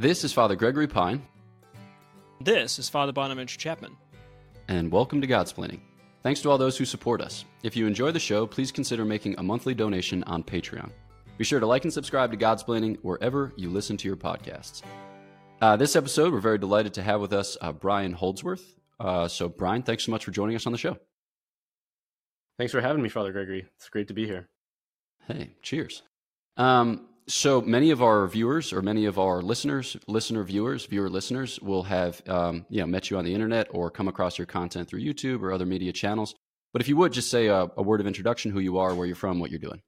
This is Father Gregory Pine. This is Father Bonaventure Chapman. And welcome to Godsplaining. Thanks to all those who support us. If you enjoy the show, please consider making a monthly donation on Patreon. Be sure to like and subscribe to Godsplaining wherever you listen to your podcasts. Uh, this episode, we're very delighted to have with us uh, Brian Holdsworth. Uh, so, Brian, thanks so much for joining us on the show. Thanks for having me, Father Gregory. It's great to be here. Hey, cheers. Um, so many of our viewers or many of our listeners, listener viewers, viewer listeners will have um, you know met you on the internet or come across your content through YouTube or other media channels. But if you would just say a, a word of introduction, who you are, where you're from, what you're doing.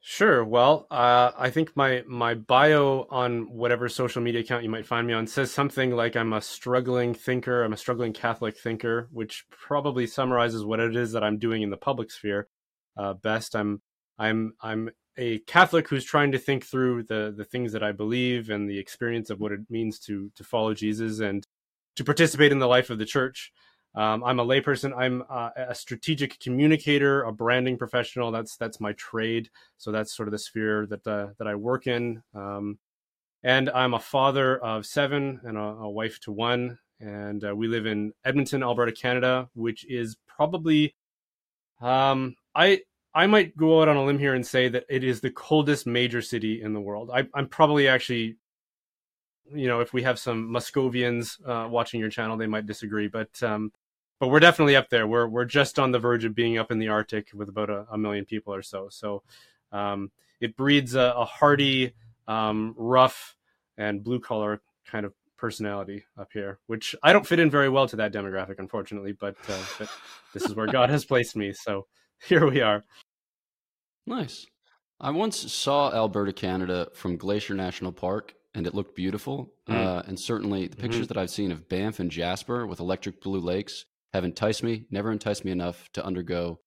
Sure. Well, uh, I think my my bio on whatever social media account you might find me on says something like I'm a struggling thinker. I'm a struggling Catholic thinker, which probably summarizes what it is that I'm doing in the public sphere uh, best. I'm I'm I'm a Catholic who's trying to think through the the things that I believe and the experience of what it means to to follow Jesus and to participate in the life of the church. Um, I'm a layperson. I'm uh, a strategic communicator, a branding professional. That's that's my trade. So that's sort of the sphere that uh, that I work in. Um, and I'm a father of seven and a, a wife to one. And uh, we live in Edmonton, Alberta, Canada, which is probably um, I I might go out on a limb here and say that it is the coldest major city in the world. I, I'm probably actually you know, if we have some Muscovians uh, watching your channel, they might disagree, but um, but we're definitely up there. We're we're just on the verge of being up in the Arctic with about a, a million people or so. So um, it breeds a, a hardy, um, rough, and blue collar kind of personality up here, which I don't fit in very well to that demographic, unfortunately. But, uh, but this is where God has placed me. So here we are. Nice. I once saw Alberta, Canada from Glacier National Park, and it looked beautiful. Mm. Uh, and certainly the pictures mm-hmm. that I've seen of Banff and Jasper with electric blue lakes have enticed me, never enticed me enough to undergo,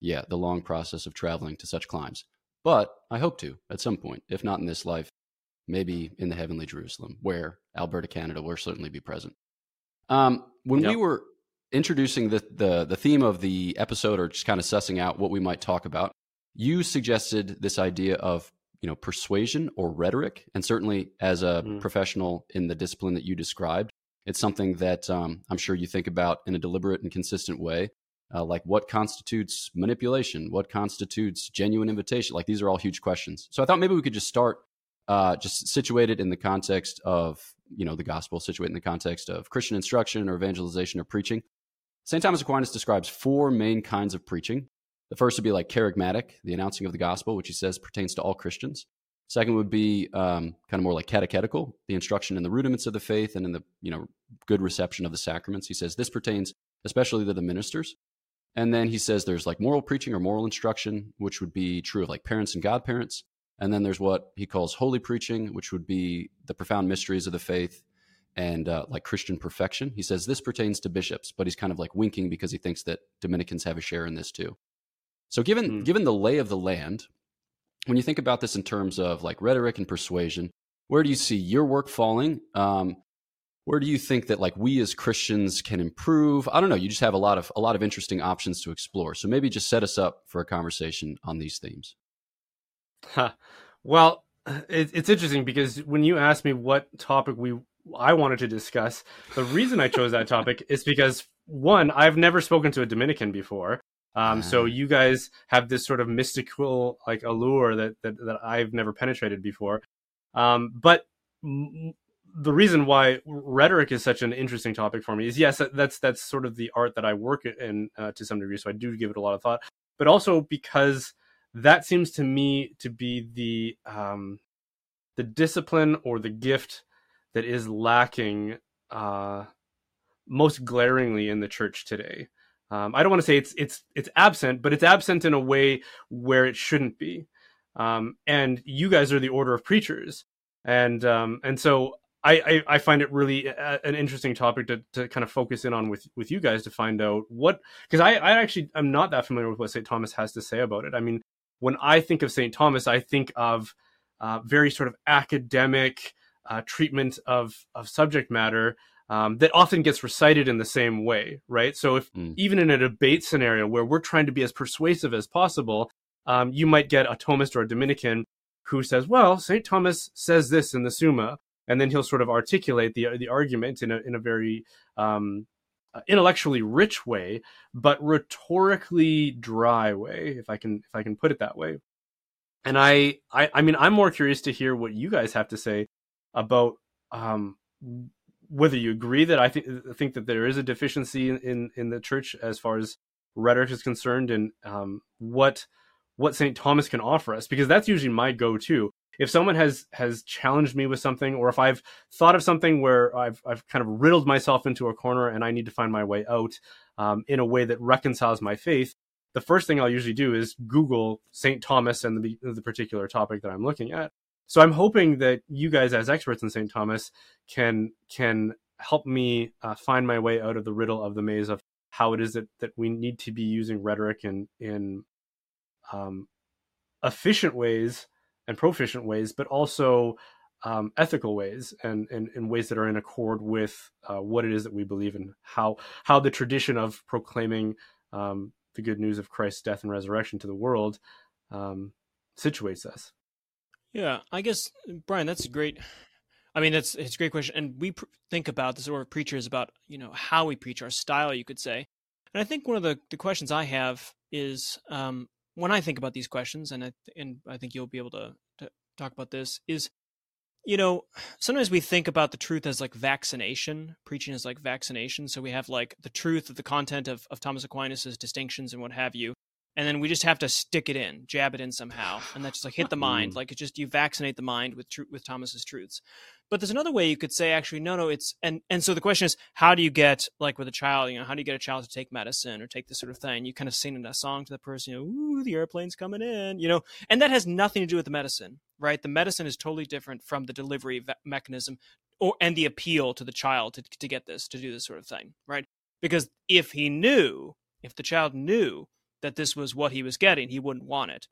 yeah, the long process of traveling to such climes. But I hope to at some point, if not in this life, maybe in the heavenly Jerusalem, where Alberta, Canada will certainly be present. Um, when yep. we were introducing the, the the theme of the episode, or just kind of sussing out what we might talk about, you suggested this idea of you know persuasion or rhetoric, and certainly as a mm. professional in the discipline that you described, it's something that um, I'm sure you think about in a deliberate and consistent way. Uh, like what constitutes manipulation? What constitutes genuine invitation? Like these are all huge questions. So I thought maybe we could just start uh, just situated in the context of you know the gospel, situated in the context of Christian instruction or evangelization or preaching. St. Thomas Aquinas describes four main kinds of preaching. The first would be like charismatic, the announcing of the gospel, which he says pertains to all Christians. Second would be um, kind of more like catechetical, the instruction in the rudiments of the faith and in the you know good reception of the sacraments. He says this pertains especially to the ministers. And then he says there's like moral preaching or moral instruction, which would be true of like parents and godparents. And then there's what he calls holy preaching, which would be the profound mysteries of the faith and uh, like Christian perfection. He says this pertains to bishops, but he's kind of like winking because he thinks that Dominicans have a share in this too. So given mm. given the lay of the land, when you think about this in terms of like rhetoric and persuasion, where do you see your work falling? Um, where do you think that like we as Christians can improve? I don't know. You just have a lot of a lot of interesting options to explore. So maybe just set us up for a conversation on these themes. Huh. Well, it, it's interesting because when you asked me what topic we I wanted to discuss, the reason I chose that topic is because one, I've never spoken to a Dominican before. Um, So ah. you guys have this sort of mystical like allure that that, that I've never penetrated before. Um, but m- the reason why rhetoric is such an interesting topic for me is yes, that's that's sort of the art that I work in uh, to some degree. So I do give it a lot of thought, but also because that seems to me to be the um, the discipline or the gift that is lacking uh, most glaringly in the church today. Um, I don't want to say it's it's it's absent, but it's absent in a way where it shouldn't be. Um, and you guys are the order of preachers, and um, and so I, I, I find it really a, an interesting topic to, to kind of focus in on with with you guys to find out what because I I actually I'm not that familiar with what St. Thomas has to say about it. I mean, when I think of St. Thomas, I think of uh, very sort of academic uh, treatment of of subject matter um, that often gets recited in the same way, right? So if mm. even in a debate scenario where we're trying to be as persuasive as possible, um, you might get a Thomist or a Dominican who says, "Well, Saint Thomas says this in the Summa," and then he'll sort of articulate the the argument in a in a very um, uh, intellectually rich way, but rhetorically dry way, if I can if I can put it that way. And I I, I mean I'm more curious to hear what you guys have to say about um, whether you agree that I think think that there is a deficiency in, in, in the church as far as rhetoric is concerned, and um, what what St. Thomas can offer us, because that's usually my go-to. If someone has has challenged me with something, or if I've thought of something where I've I've kind of riddled myself into a corner and I need to find my way out um, in a way that reconciles my faith, the first thing I'll usually do is Google St. Thomas and the the particular topic that I'm looking at. So I'm hoping that you guys, as experts in St. Thomas, can can help me uh, find my way out of the riddle of the maze of how it is that, that we need to be using rhetoric in in um, efficient ways and proficient ways, but also um, ethical ways and, and, ways that are in accord with uh, what it is that we believe in, how how the tradition of proclaiming um, the good news of Christ's death and resurrection to the world um, situates us. Yeah, I guess Brian, that's a great. I mean, that's it's a great question, and we pr- think about this or preachers about you know how we preach, our style, you could say. And I think one of the, the questions I have is um, when I think about these questions, and I, and I think you'll be able to, to talk about this is you know, sometimes we think about the truth as like vaccination, preaching is like vaccination. So we have like the truth of the content of, of Thomas Aquinas's distinctions and what have you and then we just have to stick it in, jab it in somehow, and that's just like hit the mind, mm. like it just you vaccinate the mind with tr- with Thomas's truths. But there's another way you could say actually no no it's and and so the question is how do you get like with a child you know how do you get a child to take medicine or take this sort of thing? You kind of sing in a song to the person you know ooh the airplane's coming in you know? And that has nothing to do with the medicine right? The medicine is totally different from the delivery ve- mechanism or and the appeal to the child to to get this to do this sort of thing right? Because if he knew if the child knew that this was what he was getting, he wouldn't want it.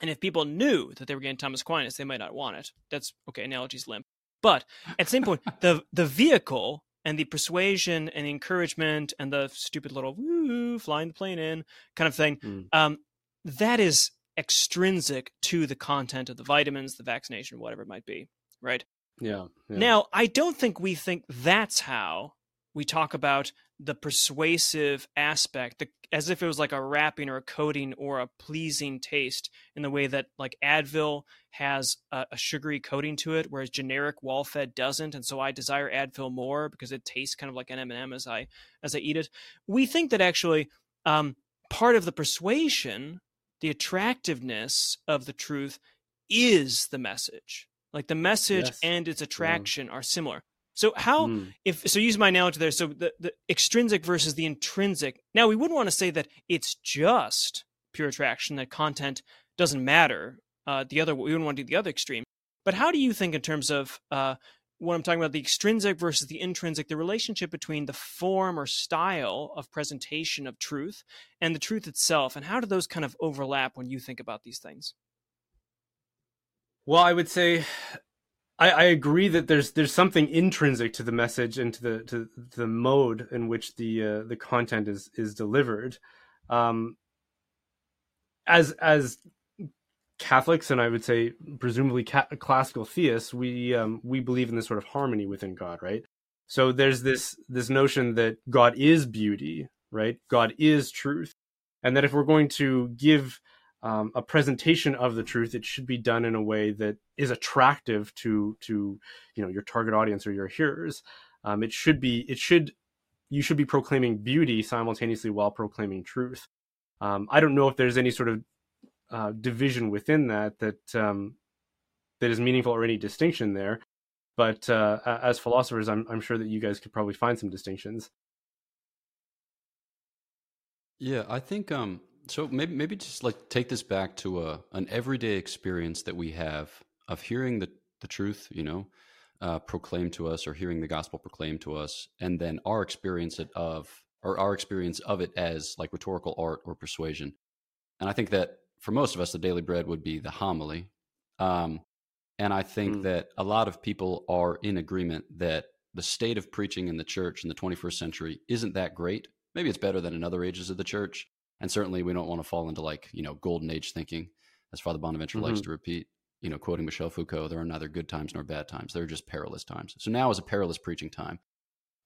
And if people knew that they were getting Thomas Aquinas, they might not want it. That's okay. Analogy's limp. But at the same point, the the vehicle and the persuasion and encouragement and the stupid little woo flying the plane in kind of thing, mm. um, that is extrinsic to the content of the vitamins, the vaccination, whatever it might be, right? Yeah, yeah. Now, I don't think we think that's how we talk about the persuasive aspect, the, as if it was like a wrapping or a coating or a pleasing taste, in the way that like Advil has a, a sugary coating to it, whereas generic wall-fed doesn't, and so I desire Advil more because it tastes kind of like an M&M as I as I eat it. We think that actually um, part of the persuasion, the attractiveness of the truth, is the message. Like the message yes. and its attraction yeah. are similar. So how mm. if so use my analogy there. So the, the extrinsic versus the intrinsic. Now we wouldn't want to say that it's just pure attraction, that content doesn't matter. Uh, the other we wouldn't want to do the other extreme. But how do you think in terms of uh, when I'm talking about the extrinsic versus the intrinsic, the relationship between the form or style of presentation of truth and the truth itself, and how do those kind of overlap when you think about these things? Well, I would say I, I agree that there's there's something intrinsic to the message and to the to the mode in which the uh, the content is is delivered. Um, as as Catholics and I would say presumably ca- classical theists, we um, we believe in this sort of harmony within God, right? So there's this this notion that God is beauty, right? God is truth, and that if we're going to give um, a presentation of the truth, it should be done in a way that is attractive to to you know your target audience or your hearers. Um, it should be it should you should be proclaiming beauty simultaneously while proclaiming truth. Um, I don't know if there's any sort of uh, division within that that um, that is meaningful or any distinction there. But uh, as philosophers, I'm, I'm sure that you guys could probably find some distinctions. Yeah, I think um, so maybe maybe just like take this back to a an everyday experience that we have of hearing the the truth, you know, uh, proclaimed to us, or hearing the gospel proclaimed to us, and then our experience of or our experience of it as like rhetorical art or persuasion. And I think that for most of us, the daily bread would be the homily. Um, and I think mm. that a lot of people are in agreement that the state of preaching in the church in the 21st century isn't that great. Maybe it's better than in other ages of the church, and certainly we don't want to fall into like you know golden age thinking as father bonaventure mm-hmm. likes to repeat you know, quoting Michel Foucault, there are neither good times nor bad times. There are just perilous times. So now is a perilous preaching time.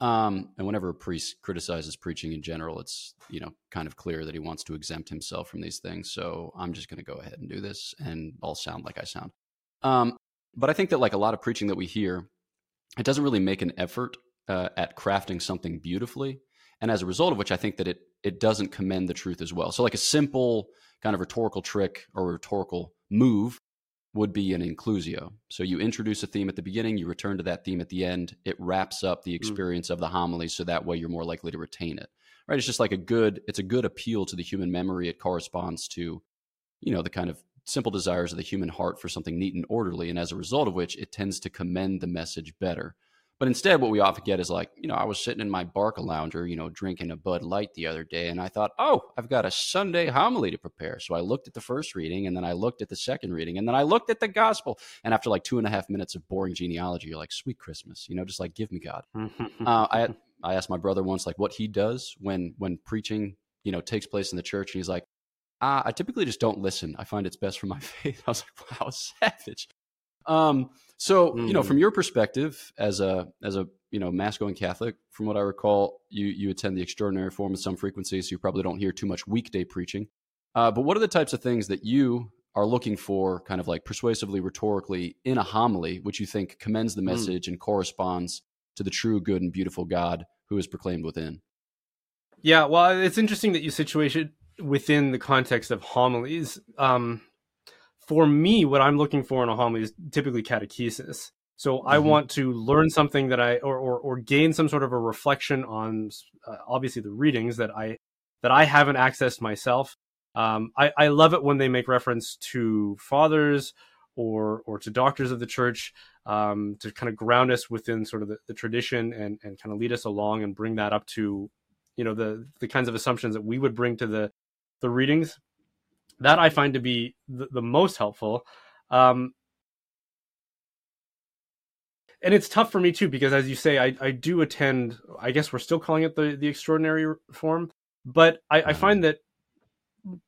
Um, and whenever a priest criticizes preaching in general, it's you know kind of clear that he wants to exempt himself from these things. So I'm just going to go ahead and do this, and I'll sound like I sound. Um, but I think that like a lot of preaching that we hear, it doesn't really make an effort uh, at crafting something beautifully, and as a result of which, I think that it it doesn't commend the truth as well. So like a simple kind of rhetorical trick or rhetorical move would be an inclusio. So you introduce a theme at the beginning, you return to that theme at the end. It wraps up the hmm. experience mm. of the homily, so that way you're more likely to retain it. Right? It's just like a good. It's a good appeal to the human memory. It corresponds to, you know, the kind of simple desires of the human heart for something neat and orderly, and as a result of which, it tends to commend the message better. But instead, what we often get is like, you know, I was sitting in my Barcalounger, you know, drinking a Bud Light the other day, and I thought, oh, I've got a Sunday homily to prepare. So I looked at the first reading, and then I looked at the second reading, and then I looked at the gospel. And after like two and a half minutes of boring genealogy, you're like, sweet Christmas, you know, just like give me God. uh, I I asked my brother once like what he does when when preaching, you know, takes place in the church, and he's like, ah, I typically just don't listen. I find it's best for my faith. I was like, wow, savage. Um, so mm. you know, from mm. your perspective as a as a you know mass going Catholic, from what I recall, you you attend the extraordinary form with some frequency, so you probably don't hear too much weekday preaching. Uh, but what are the types of things that you are looking for, kind of like persuasively, rhetorically, in a homily, which you think commends the mm. message mm. and corresponds to the true, good, and beautiful God who is proclaimed within? Yeah, well, it's interesting that you situate it within the context of homilies. Um, for me, what I'm looking for in a homily is typically catechesis. So mm-hmm. I want to learn something that I or, or, or gain some sort of a reflection on uh, obviously the readings that I that I haven't accessed myself. Um, I, I love it when they make reference to fathers or or to doctors of the church um, to kind of ground us within sort of the, the tradition and and kind of lead us along and bring that up to you know the the kinds of assumptions that we would bring to the the readings that I find to be the, the most helpful. Um, and it's tough for me too because, as you say, I, I do attend. I guess we're still calling it the the extraordinary form, but I, I find that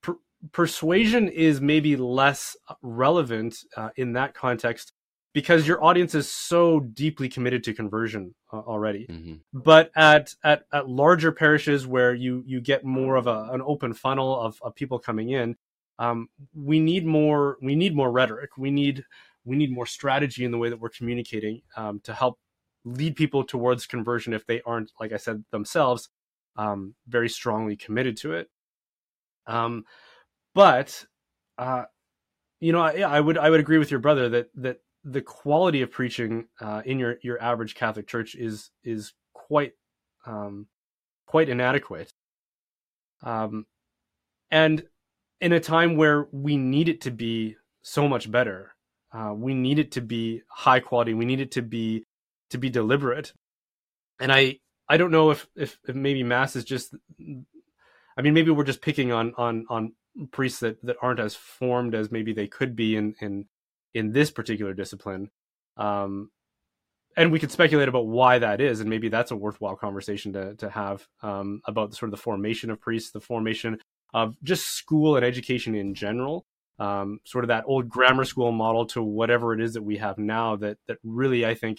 per, persuasion is maybe less relevant uh, in that context because your audience is so deeply committed to conversion uh, already. Mm-hmm. But at, at at larger parishes where you you get more of a, an open funnel of, of people coming in, um, we need more we need more rhetoric. We need we need more strategy in the way that we're communicating um, to help lead people towards conversion if they aren't like i said themselves um, very strongly committed to it. Um, but uh, you know I, I would i would agree with your brother that that the quality of preaching uh, in your your average catholic church is is quite um, quite inadequate. Um, and in a time where we need it to be so much better. Uh, we need it to be high quality. We need it to be to be deliberate. And I I don't know if if, if maybe mass is just. I mean, maybe we're just picking on on on priests that, that aren't as formed as maybe they could be in in in this particular discipline. Um, and we could speculate about why that is, and maybe that's a worthwhile conversation to to have um, about sort of the formation of priests, the formation of just school and education in general. Um, sort of that old grammar school model to whatever it is that we have now that that really I think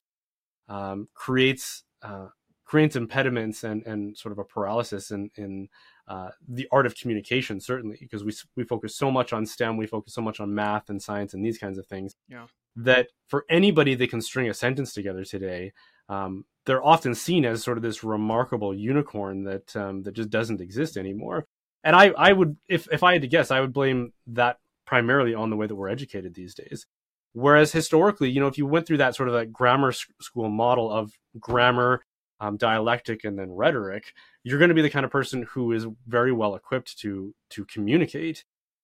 um, creates uh, creates impediments and and sort of a paralysis in in uh, the art of communication certainly because we we focus so much on STEM we focus so much on math and science and these kinds of things yeah. that for anybody that can string a sentence together today um, they're often seen as sort of this remarkable unicorn that um, that just doesn't exist anymore and I, I would, if, if I had to guess, I would blame that primarily on the way that we're educated these days. Whereas historically, you know, if you went through that sort of like grammar school model of grammar, um, dialectic, and then rhetoric, you're going to be the kind of person who is very well equipped to to communicate,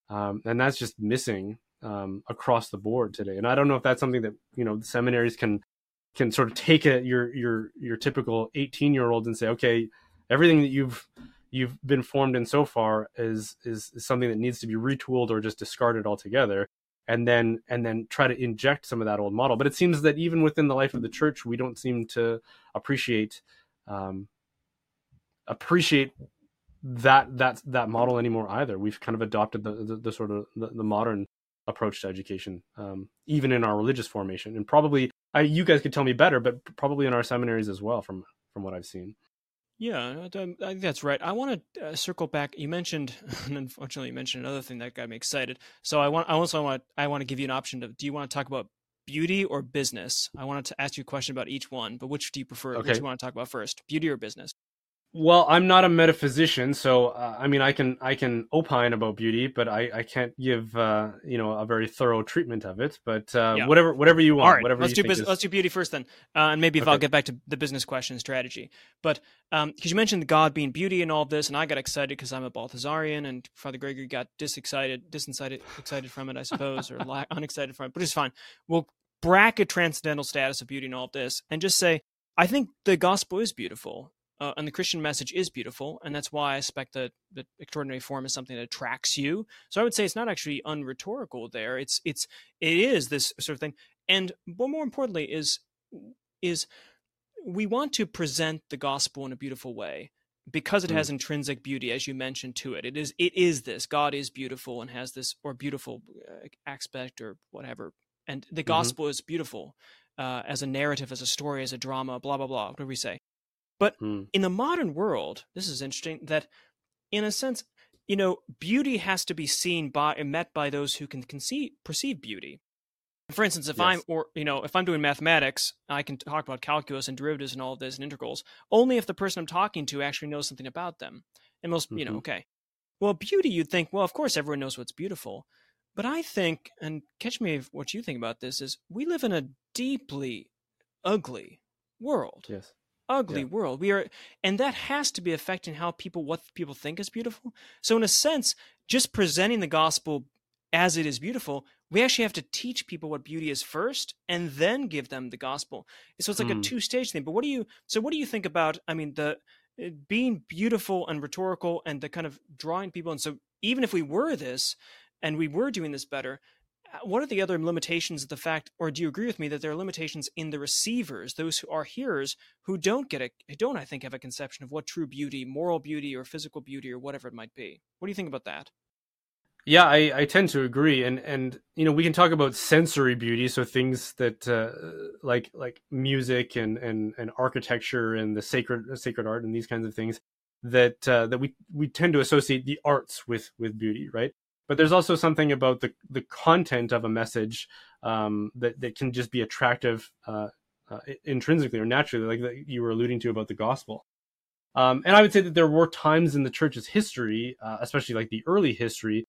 um, and that's just missing um, across the board today. And I don't know if that's something that you know seminaries can can sort of take a your your your typical 18 year old and say, okay, everything that you've you've been formed in so far is, is is something that needs to be retooled or just discarded altogether and then and then try to inject some of that old model. But it seems that even within the life of the church we don't seem to appreciate um, appreciate that that that model anymore either. We've kind of adopted the the, the sort of the, the, modern approach to education, um, even in our religious formation, and probably I, you guys could tell me better, but probably in our seminaries as well, from from what I've seen. Yeah, I think that's right. I want to uh, circle back. You mentioned, and unfortunately, you mentioned another thing that got me excited. So I want, I also want, I want to give you an option to. Do you want to talk about beauty or business? I wanted to ask you a question about each one, but which do you prefer? Okay. Which do you want to talk about first, beauty or business? Well, I'm not a metaphysician, so uh, I mean, I can I can opine about beauty, but I, I can't give uh, you know a very thorough treatment of it. But uh, yeah. whatever whatever you want, All right, whatever let's do is... let's do beauty first then, uh, and maybe if okay. I'll get back to the business question strategy. But because um, you mentioned God being beauty and all of this, and I got excited because I'm a Balthasarian, and Father Gregory got disexcited, disexcited, excited from it, I suppose, or unexcited from it, but it's fine. We'll bracket transcendental status of beauty and all of this, and just say I think the gospel is beautiful uh, and the Christian message is beautiful, and that's why I expect that the extraordinary form is something that attracts you. So I would say it's not actually unrhetorical there. It's it's it is this sort of thing, and but more importantly is is we want to present the gospel in a beautiful way because it mm. has intrinsic beauty, as you mentioned to it. It is it is this God is beautiful and has this or beautiful uh, aspect or whatever, and the mm-hmm. gospel mm-hmm. is beautiful. Uh, as a narrative, as a story, as a drama, blah blah blah. What do we say? But hmm. in the modern world, this is interesting that, in a sense, you know, beauty has to be seen by and met by those who can conceive, perceive beauty. For instance, if yes. I'm or you know, if I'm doing mathematics, I can talk about calculus and derivatives and all of this and integrals only if the person I'm talking to actually knows something about them. And most, mm-hmm. you know, mm-hmm. okay. Well, beauty, you'd think, well, of course, everyone knows what's beautiful. But I think, and catch me if what you think about this is, we live in a deeply ugly world. Yes ugly yeah. world. We are, and that has to be affecting how people what people think is beautiful. So in a sense, just presenting the gospel as it is beautiful, we actually have to teach people what beauty is first, and then give them the gospel. So it's like mm. a hmm. two stage thing. But what do you? So what do you think about? I mean, the eh, being beautiful and rhetorical, and the kind of drawing people. And so even if we were this, and we were doing this better, what are the other limitations of the fact, or do you agree with me that there are limitations in the receivers, those who are hearers, who don't get a, don't I think have a conception of what true beauty, moral beauty, or physical beauty, or whatever it might be? What do you think about that? Yeah, I, I tend to agree, and and you know we can talk about sensory beauty, so things that uh, like like music and and and architecture and the sacred sacred art and these kinds of things that uh, that we we tend to associate the arts with with beauty, right? But there's also something about the the content of a message um, that that can just be attractive uh, uh, intrinsically or naturally, like you were alluding to about the gospel. Um, and I would say that there were times in the church's history, uh, especially like the early history,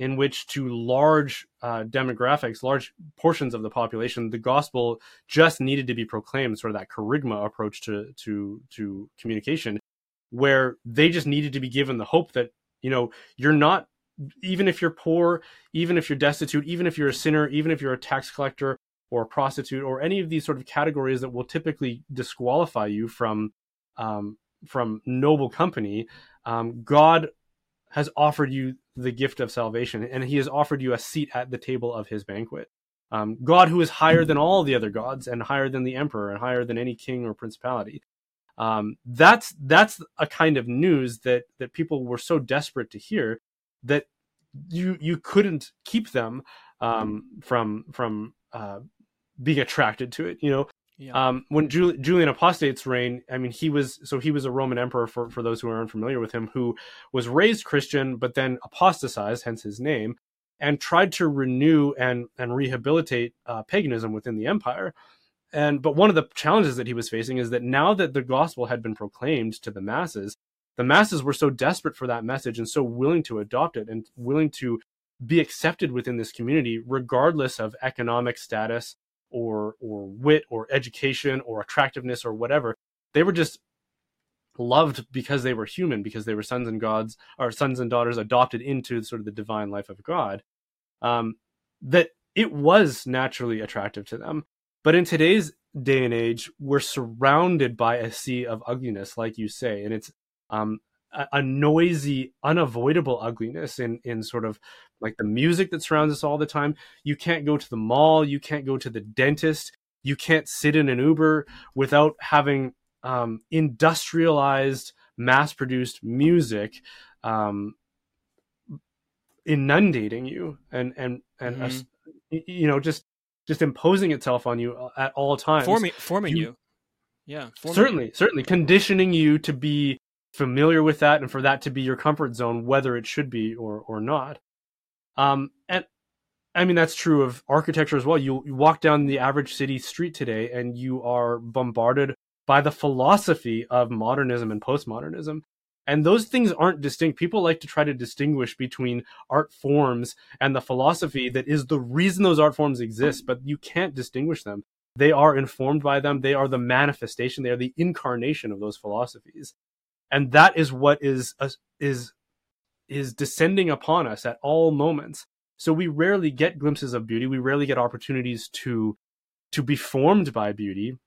in which to large uh, demographics, large portions of the population, the gospel just needed to be proclaimed, sort of that charisma approach to to to communication, where they just needed to be given the hope that you know you're not even if you're poor, even if you're destitute, even if you're a sinner, even if you're a tax collector or a prostitute or any of these sort of categories that will typically disqualify you from um, from noble company, um, God has offered you the gift of salvation, and He has offered you a seat at the table of His banquet. Um, God, who is higher than all the other gods, and higher than the emperor, and higher than any king or principality. Um, that's that's a kind of news that that people were so desperate to hear that you you couldn't keep them um, from from uh, being attracted to it. You know, yeah. um, when Jul- Julian Apostate's reign, I mean, he was so he was a Roman emperor for for those who are unfamiliar with him, who was raised Christian but then apostatized, hence his name, and tried to renew and and rehabilitate uh, paganism within the empire. And but one of the challenges that he was facing is that now that the gospel had been proclaimed to the masses, the masses were so desperate for that message and so willing to adopt it and willing to be accepted within this community regardless of economic status or or wit or education or attractiveness or whatever they were just loved because they were human because they were sons and gods or sons and daughters adopted into sort of the divine life of god um, that it was naturally attractive to them. But in today's day and age we're surrounded by a sea of ugliness like you say and it's um, a, a, noisy, unavoidable ugliness in in sort of like the music that surrounds us all the time. You can't go to the mall, you can't go to the dentist, you can't sit in an Uber without having um, industrialized, mass-produced music um, inundating you and and and mm-hmm. you know just just imposing itself on you uh, at all times forming forming you, you. yeah forming certainly you. certainly conditioning you to be familiar with that and for that to be your comfort zone whether it should be or or not um and I mean that's true of architecture as well. You, you walk down the average city street today and you are bombarded by the philosophy of modernism and postmodernism. And those things aren't distinct. People like to try to distinguish between art forms and the philosophy that is the reason those art forms exist, but you can't distinguish them. They are informed by them. They are the manifestation. They are the incarnation of those philosophies. And that is what is, uh, is, is descending upon us at all moments. So we rarely get glimpses of beauty. We rarely get opportunities to to be formed by beauty.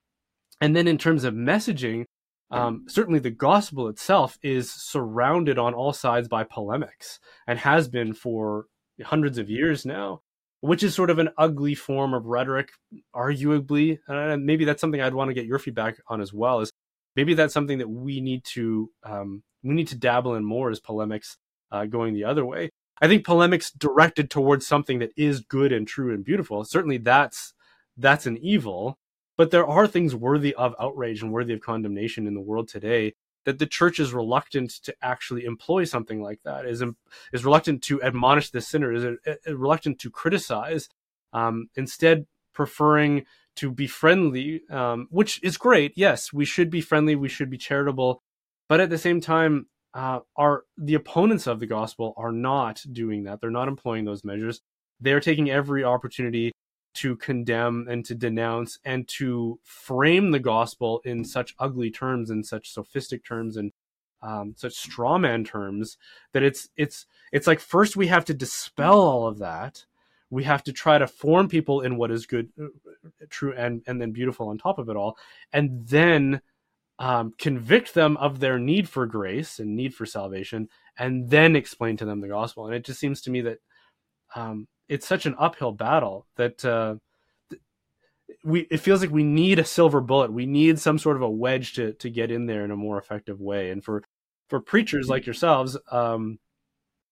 And then in terms of messaging, um, certainly the gospel itself is surrounded on all sides by polemics and has been for hundreds of years now, which is sort of an ugly form of rhetoric, arguably. And maybe that's something I'd want to get your feedback on as well. Is maybe that's something that we need to um, we need to dabble in more as polemics uh, going the other way. I think polemics directed towards something that is good and true and beautiful. Certainly, that's that's an evil. But there are things worthy of outrage and worthy of condemnation in the world today that the church is reluctant to actually employ something like that. is is reluctant to admonish the sinner. Is reluctant to criticize. Um, instead, preferring to be friendly, um, which is great. Yes, we should be friendly. We should be charitable. But at the same time, uh, are the opponents of the gospel are not doing that. They're not employing those measures. They are taking every opportunity to condemn and to denounce and to frame the gospel in such ugly terms and such sophistic terms and um, such strawman terms that it's it's it's like first we have to dispel all of that. We have to try to form people in what is good, uh, true, and and then beautiful on top of it all, and then um, convict them of their need for grace and need for salvation, and then explain to them the gospel. And it just seems to me that um, it's such an uphill battle that uh, we it feels like we need a silver bullet. We need some sort of a wedge to to get in there in a more effective way. And for for preachers like yourselves, um,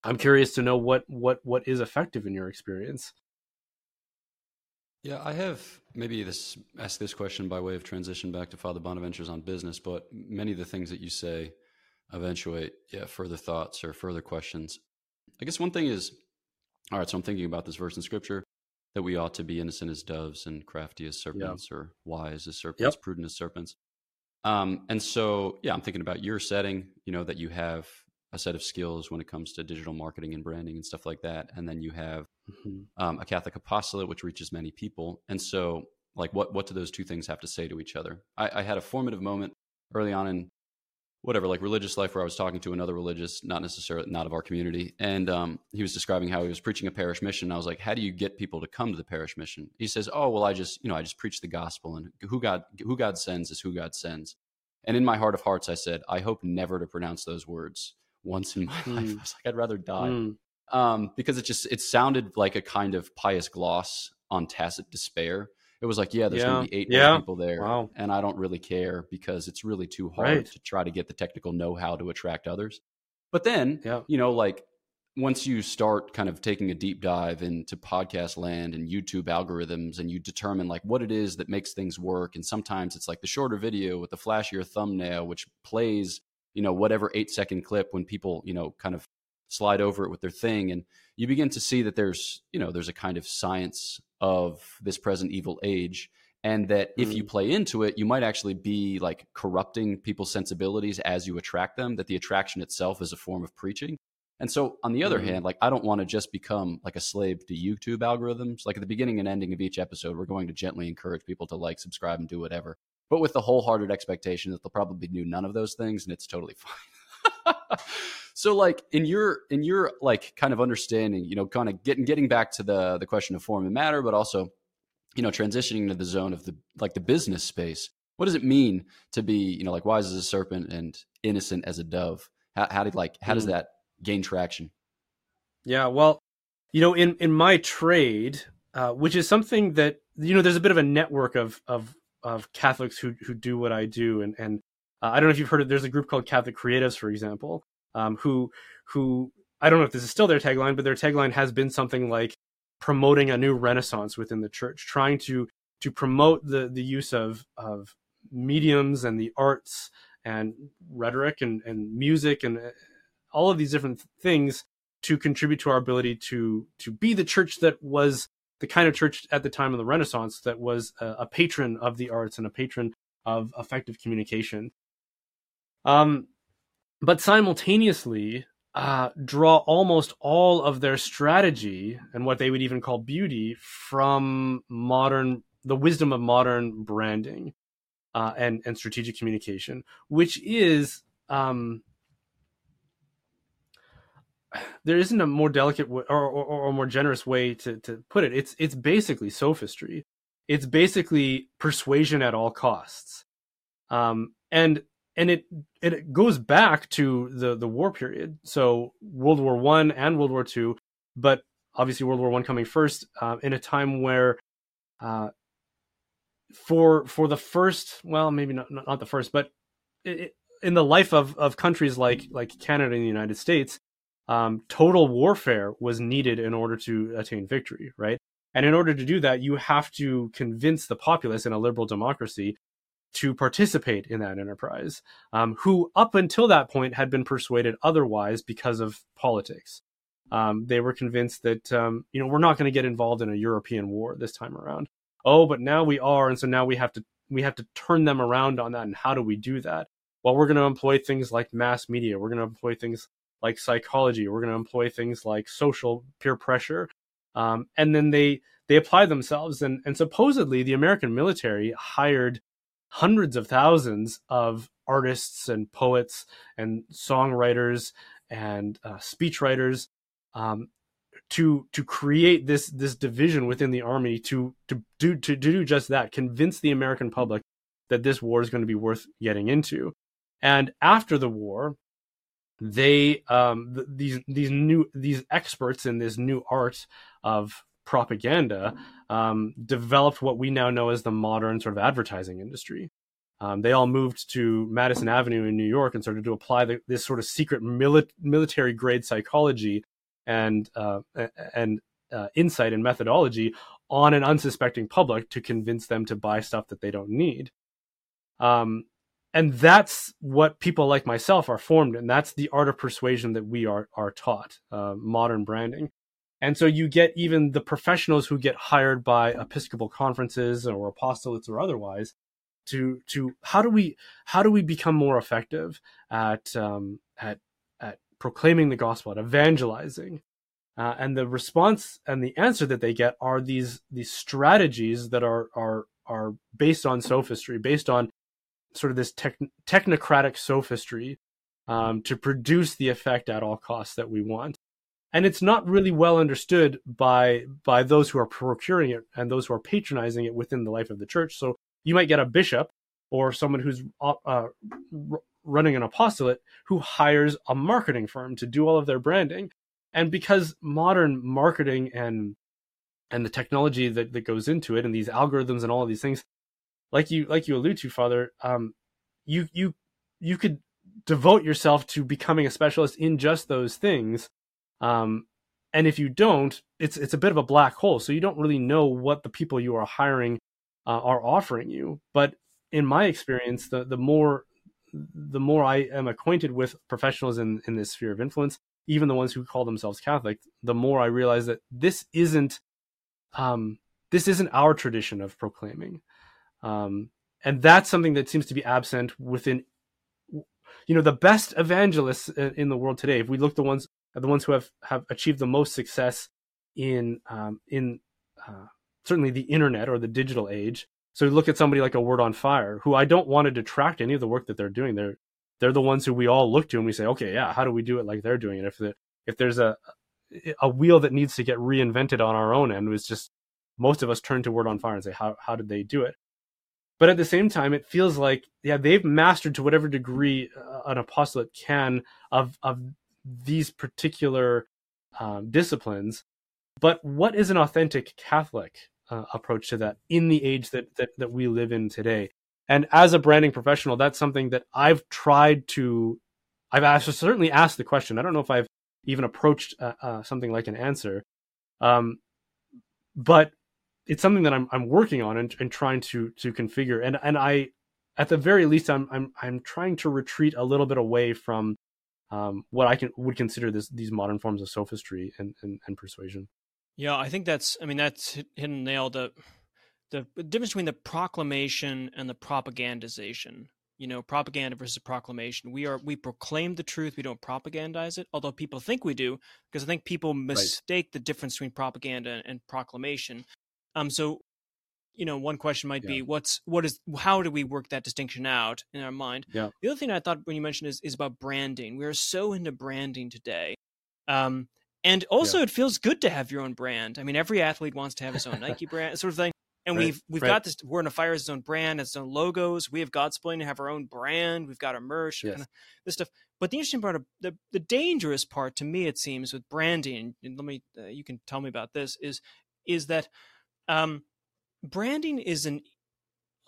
I'm curious to know what what what is effective in your experience. Yeah, I have maybe this ask this question by way of transition back to Father Bonaventure's on business, but many of the things that you say eventuate yeah further thoughts or further questions. I guess one thing is, all right. So I'm thinking about this verse in Scripture that we ought to be innocent as doves and crafty as serpents, yeah. or wise as serpents, yep. prudent as serpents. Um, and so yeah, I'm thinking about your setting. You know that you have a set of skills when it comes to digital marketing and branding and stuff like that. And then you have mm-hmm. um, a Catholic apostolate, which reaches many people. And so, like, what what do those two things have to say to each other? I, I had a formative moment early on in whatever, like religious life, where I was talking to another religious, not necessarily not of our community, and um, he was describing how he was preaching a parish mission. I was like, "How do you get people to come to the parish mission?" He says, "Oh, well, I just you know I just preach the gospel, and who God who God sends is who God sends." And in my heart of hearts, I said, "I hope never to pronounce those words." Once in my mm. life. I was like, I'd rather die. Mm. Um, because it just it sounded like a kind of pious gloss on tacit despair. It was like, yeah, there's yeah. going to be eight yeah. people there, wow. and I don't really care because it's really too hard right. to try to get the technical know-how to attract others. But then, yeah. you know, like once you start kind of taking a deep dive into podcast land and YouTube algorithms and you determine like what it is that makes things work and sometimes it's like the shorter video with the flashier thumbnail which plays you know whatever eight second clip when people you know kind of slide over it with their thing and you begin to see that there's you know there's a kind of science of this present evil age and that if mm. you play into it you might actually be like corrupting people's sensibilities as you attract them that the attraction itself is a form of preaching and so on the other mm. hand like i don't want to just become like a slave to youtube algorithms like at the beginning and ending of each episode we're going to gently encourage people to like subscribe and do whatever but with the wholehearted expectation that they'll probably do none of those things and it's totally fine. so like in your in your like kind of understanding, you know, kind of getting getting back to the the question of form and matter, but also, you know, transitioning to the zone of the like the business space. What does it mean to be, you know, like wise as a serpent and innocent as a dove? How, how did like how does hmm. that gain traction? Yeah, well, you know, in in my trade, uh, which is something that you know, there's a bit of a network of of of Catholics who who do what I do, and and uh, I don't know if you've heard of. There's a group called Catholic Creatives, for example, um, who who I don't know if this is still their tagline, but their tagline has been something like promoting a new renaissance within the church, trying to to promote the the use of of mediums and the arts and rhetoric and, and music and uh, all of these different things to contribute to our ability to to be the church that was the kind of church at the time of the Renaissance that was a, a patron of the arts and a patron of effective communication. Um, but simultaneously, uh, draw almost all of their strategy and what they would even call beauty from modern, the wisdom of modern branding uh, and and strategic communication, which is um, there isn't a more delicate or, or, or more generous way to, to put it. It's it's basically sophistry. It's basically persuasion at all costs, um, and and it it goes back to the the war period. So World War One and World War Two, but obviously World War One coming first, uh, in a time where uh, for for the first, well, maybe not not the first, but it, in the life of of countries like like Canada and the United States, um, total warfare was needed in order to attain victory, right? And in order to do that, you have to convince the populace in a liberal democracy to participate in that enterprise, um, who up until that point had been persuaded otherwise because of politics. Um, they were convinced that um, you know we're not going to get involved in a European war this time around. Oh, but now we are, and so now we have to we have to turn them around on that. And how do we do that? Well, we're going to employ things like mass media. We're going to employ things like psychology. We're going to employ things like social peer pressure, um, and then they they apply themselves. And and supposedly the American military hired hundreds of thousands of artists and poets and songwriters and uh, speechwriters um, to to create this this division within the army to to do to, to do just that convince the american public that this war is going to be worth getting into and after the war they um, th- these these new these experts in this new art of propaganda um, developed what we now know as the modern sort of advertising industry. Um, they all moved to Madison Avenue in New York and started to apply the, this sort of secret mili- military grade psychology and uh, and uh, insight and methodology on an unsuspecting public to convince them to buy stuff that they don't need. Um, and that's what people like myself are formed in. That's the art of persuasion that we are are taught, uh, modern branding. And so you get even the professionals who get hired by Episcopal conferences or apostolates or otherwise to to how do we how do we become more effective at um, at at proclaiming the gospel, at evangelizing, uh, and the response and the answer that they get are these these strategies that are are are based on sophistry, based on sort of this tech, technocratic sophistry um, to produce the effect at all costs that we want. And it's not really well understood by by those who are procuring it and those who are patronizing it within the life of the church. So you might get a bishop or someone who's uh, uh running an apostolate who hires a marketing firm to do all of their branding. And because modern marketing and and the technology that, that goes into it and these algorithms and all of these things like you like you allude to, Father, um, you you you could devote yourself to becoming a specialist in just those things. Um, and if you don't, it's it's a bit of a black hole. So you don't really know what the people you are hiring uh, are offering you. But in my experience, the the more the more I am acquainted with professionals in in this sphere of influence, even the ones who call themselves Catholic, the more I realize that this isn't um, this isn't our tradition of proclaiming. Um, and that's something that seems to be absent within, you know, the best evangelists in the world today. If we look the ones the ones who have have achieved the most success in um, in uh, certainly the internet or the digital age. So we look at somebody like a Word on Fire, who I don't want to detract any of the work that they're doing. They're they're the ones who we all look to and we say, okay, yeah, how do we do it like they're doing it? If the if there's a a wheel that needs to get reinvented on our own end, it's just most of us turn to Word on Fire and say, how how did they do it? But at the same time it feels like yeah they've mastered to whatever degree uh, an apostolate can of of these particular um, disciplines. But what is an authentic catholic uh, approach to that in the age that, that that we live in today? And as a branding professional that's something that i've tried to i've asked certainly asked the question. I don't know if i've even approached uh, uh, something like an answer. Um, but it's something that I'm I'm working on and, and trying to to configure. And and I, at the very least, I'm I'm I'm trying to retreat a little bit away from um, what I can would consider this these modern forms of sophistry and, and, and persuasion. Yeah, I think that's. I mean, that's hit, hit nail. The the difference between the proclamation and the propagandization you know propaganda versus proclamation we are we proclaim the truth we don't propagandize it although people think we do because i think people mistake right. the difference between propaganda and, and, proclamation um so you know one question might yeah. be what's what is how do we work that distinction out in our mind yeah the other thing i thought when you mentioned is is about branding we are so into branding today um and also yeah. it feels good to have your own brand i mean every athlete wants to have his own nike brand sort of thing and right, we've we've right. got this. We're in a fire its own brand, its own logos. We have Godsplaining to have our own brand. We've got our merch, yes. kind of this stuff. But the interesting part of the the dangerous part to me, it seems, with branding, and let me uh, you can tell me about this is is that um, branding is an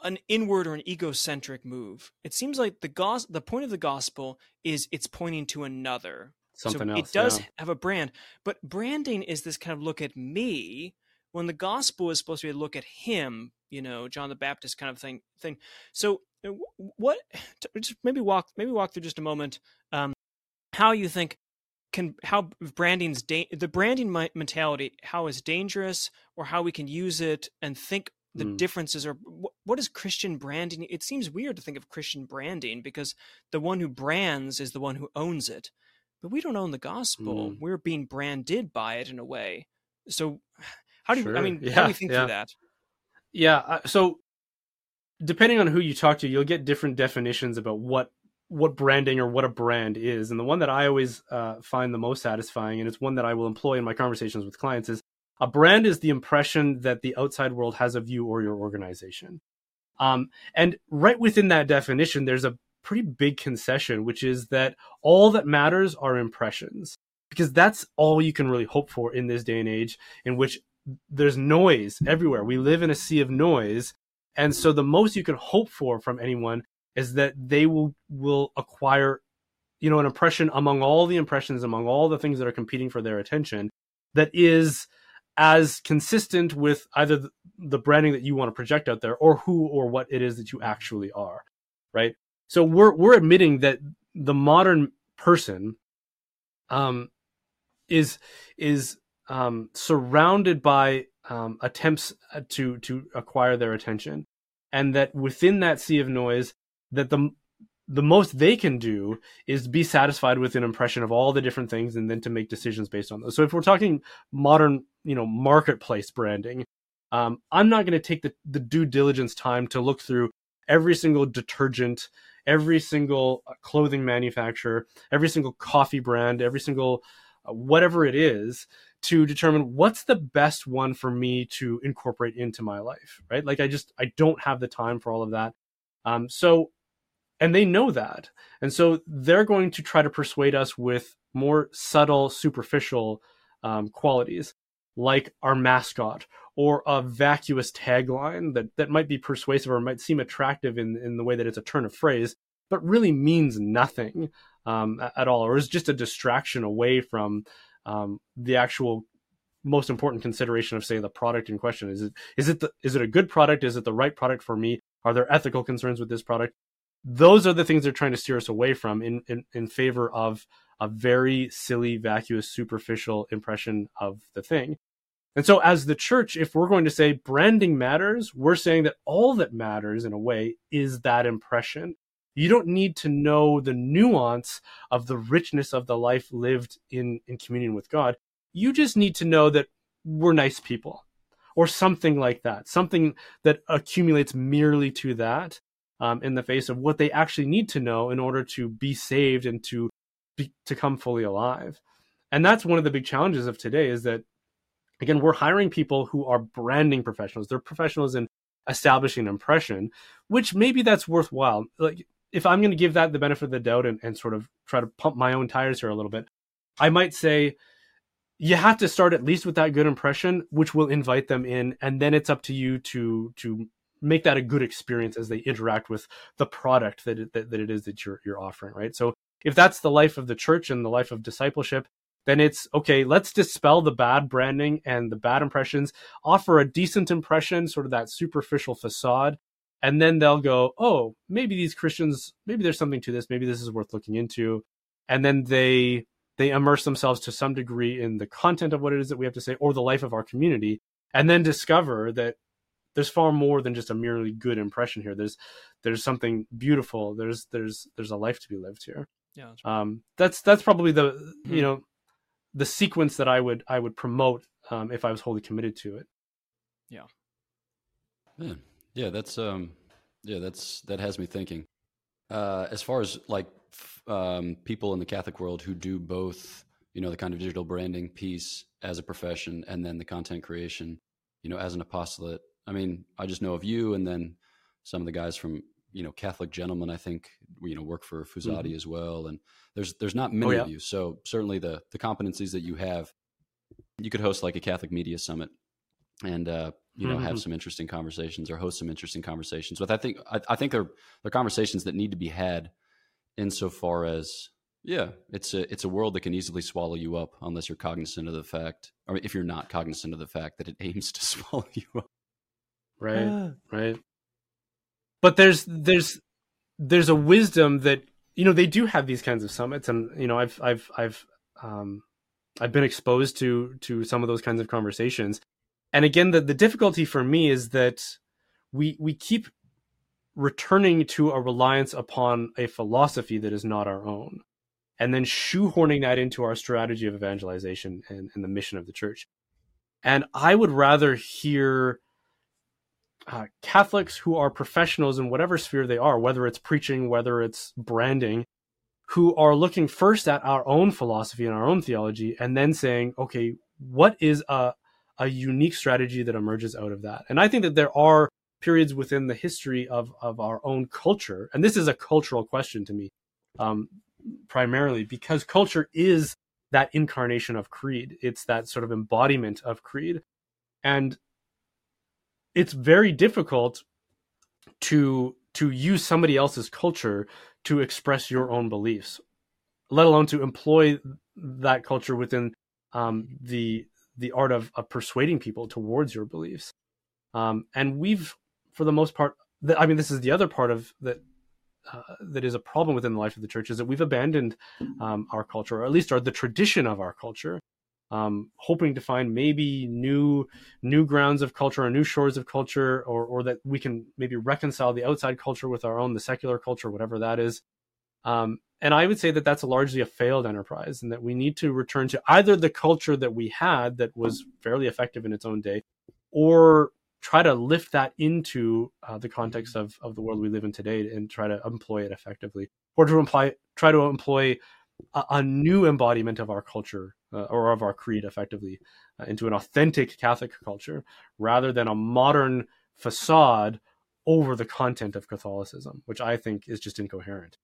an inward or an egocentric move. It seems like the gos- the point of the gospel is it's pointing to another. Something so else. It does yeah. have a brand, but branding is this kind of look at me when the gospel is supposed to be a look at him, you know, John the Baptist kind of thing. Thing. So, uh, what? Just maybe walk, maybe walk through just a moment. Um, how you think can how branding's da- the branding mentality how is dangerous or how we can use it and think the mm. differences or what is christian branding it seems weird to think of christian branding because the one who brands is the one who owns it but we don't own the gospel mm. we're being branded by it in a way so how do you? Sure. I mean, yeah, how do you think yeah. through that? Yeah. Uh, so depending on who you talk to, you'll get different definitions about what what branding or what a brand is. And the one that I always uh, find the most satisfying, and it's one that I will employ in my conversations with clients, is a brand is the impression that the outside world has of you or your organization. Um, and right within that definition, there's a pretty big concession, which is that all that matters are impressions, because that's all you can really hope for in this day and age, in which there's noise everywhere. We live in a sea of noise. And so the most you can hope for from anyone is that they will will acquire you know an impression among all the impressions among all the things that are competing for their attention that is as consistent with either the branding that you want to project out there or who or what it is that you actually are right? So we're we're admitting that the modern person um is is um, surrounded by um, attempts uh, to to acquire their attention, and that within that sea of noise, that the the most they can do is be satisfied with an impression of all the different things and then to make decisions based on those. So if we're talking modern, you know, marketplace branding, um, I'm not going to take the, the due diligence time to look through every single detergent, every single uh, clothing manufacturer, every single coffee brand, every single uh, whatever it is to determine what's the best one for me to incorporate into my life right like i just i don't have the time for all of that um so and they know that. And so they're going to try to persuade us with more subtle superficial um, qualities like our mascot or a vacuous tagline that, that might be persuasive or might seem attractive in, in the way that it's a turn of phrase but really means nothing um, at all or is just a distraction away from um, the actual most important consideration of say the product in question. Is it is it the, is it a good product? Is it the right product for me? Are there ethical concerns with this product those are the things they're trying to steer us away from in in, in favor of a very silly vacuous superficial impression of the thing. And so as the church if we're going to say branding matters we're saying that all that matters in a way is that impression. You don't need to know the nuance of the richness of the life lived in, in communion with God. You just need to know that we're nice people or something like that, something that accumulates merely to that um, in the face of what they actually need to know in order to be saved and to be, to come fully alive. And that's one of the big challenges of today is that, again, we're hiring people who are branding professionals. They're professionals in establishing an impression, which maybe that's worthwhile. Like if I'm going to give that the benefit of the doubt and, and sort of try to pump my own tires here a little bit, I might say you have to start at least with that good impression, which will invite them in, and then it's up to you to to make that a good experience as they interact with the product that it, that, that it is that you're you're offering, right? So if that's the life of the church and the life of discipleship, then it's okay, let's dispel the bad branding and the bad impressions, offer a decent impression, sort of that superficial facade. And then they'll go, oh, maybe these Christians, maybe there's something to this. Maybe this is worth looking into. And then they they immerse themselves to some degree in the content of what it is that we have to say or the life of our community and then discover that there's far more than just a merely good impression here there's there's something beautiful there's there's there's a life to be lived here yeah that's, right. um, that's that's probably the mm-hmm. you know the sequence that i would i would promote um, if i was wholly committed to it yeah yeah yeah that's um yeah that's that has me thinking uh as far as like um, people in the Catholic world who do both, you know, the kind of digital branding piece as a profession and then the content creation, you know, as an apostolate. I mean, I just know of you and then some of the guys from, you know, Catholic gentlemen, I think, you know, work for Frassati mm-hmm. as well. And there's, there's not many oh, yeah. of you. So certainly the, the competencies that you have, you could host like a Catholic media summit and, uh, you know, mm-hmm. have some interesting conversations or host some interesting conversations with, I think, I, I think they're, they're conversations that need to be had insofar as yeah, it's a it's a world that can easily swallow you up unless you're cognizant of the fact, or if you're not cognizant of the fact that it aims to swallow you up. Right, right. But there's there's there's a wisdom that you know they do have these kinds of summits, and you know I've I've I've um I've been exposed to to some of those kinds of conversations, and again the the difficulty for me is that we we keep returning to a reliance upon a philosophy that is not our own, and then shoehorning that into our strategy of evangelization and, and the mission of the church. And I would rather hear uh, Catholics who are professionals in whatever sphere they are, whether it's preaching, whether it's branding, who are looking first at our own philosophy and our own theology, and then saying, okay, what is a, a unique strategy that emerges out of that? And I think that there are periods within the history of of our own culture and this is a cultural question to me um, primarily because culture is that incarnation of creed it's that sort of embodiment of creed and it's very difficult to to use somebody else's culture to express your own beliefs let alone to employ that culture within um, the the art of, of persuading people towards your beliefs. Um, and we've for the most part, I mean, this is the other part of that uh, that is a problem within the life of the church is that we've abandoned um, our culture, or at least our the tradition of our culture, um, hoping to find maybe new new grounds of culture or new shores of culture, or or that we can maybe reconcile the outside culture with our own, the secular culture, whatever that is. Um, and I would say that that's largely a failed enterprise, and that we need to return to either the culture that we had that was fairly effective in its own day, or try to lift that into uh, the context of, of the world we live in today and try to employ it effectively or to imply try to employ a, a new embodiment of our culture uh, or of our creed effectively uh, into an authentic catholic culture rather than a modern facade over the content of catholicism which i think is just incoherent.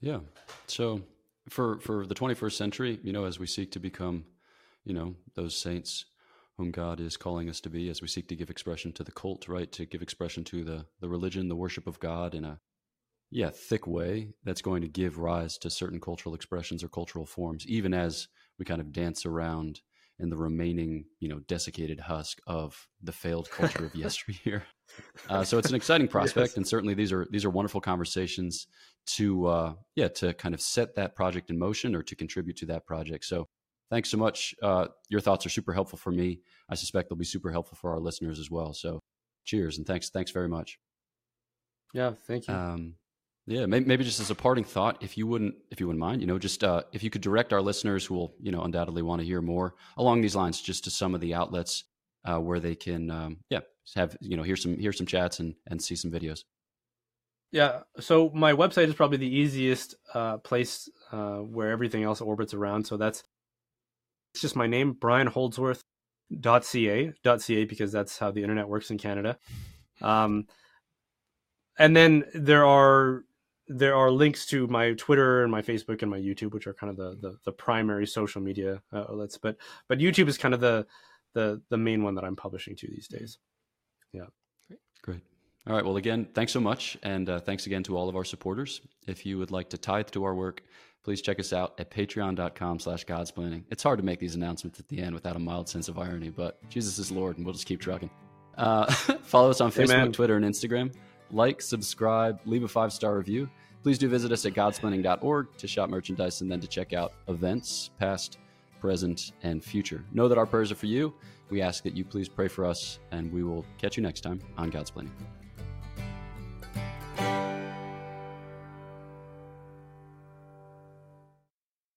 Yeah. So for for the 21st century you know as we seek to become you know those saints whom God is calling us to be as we seek to give expression to the cult, right? To give expression to the, the religion, the worship of God in a, yeah, thick way that's going to give rise to certain cultural expressions or cultural forms, even as we kind of dance around in the remaining, you know, desiccated husk of the failed culture of yesteryear. Uh, so it's an exciting prospect, yes. and certainly these are these are wonderful conversations to, uh, yeah, to kind of set that project in motion or to contribute to that project. So thanks so much. Uh, your thoughts are super helpful for me. I suspect they'll be super helpful for our listeners as well. So, cheers and thanks. Thanks very much. Yeah, thank you. Um, yeah, maybe, just as a parting thought, if you wouldn't, if you wouldn't mind, you know, just uh, if you could direct our listeners who will, you know, undoubtedly want to hear more along these lines, just to some of the outlets uh, where they can, um, yeah, have you know, hear some hear some chats and and see some videos. Yeah, so my website is probably the easiest uh, place uh, where everything else orbits around. So that's it's just my name, Brian Holdsworth. Dot .ca dot .ca because that's how the internet works in Canada. Um, and then there are there are links to my Twitter and my Facebook and my YouTube, which are kind of the the, the primary social media uh, outlets. But but YouTube is kind of the the the main one that I'm publishing to these days. Yeah. Great. All right. Well, again, thanks so much. And uh, thanks again to all of our supporters. If you would like to tithe to our work, please check us out at patreon.com slash godsplaining. It's hard to make these announcements at the end without a mild sense of irony, but Jesus is Lord, and we'll just keep trucking. Uh, follow us on Facebook, Amen. Twitter, and Instagram. Like, subscribe, leave a five star review. Please do visit us at godsplaining.org to shop merchandise and then to check out events, past, present, and future. Know that our prayers are for you. We ask that you please pray for us, and we will catch you next time on Godsplaining.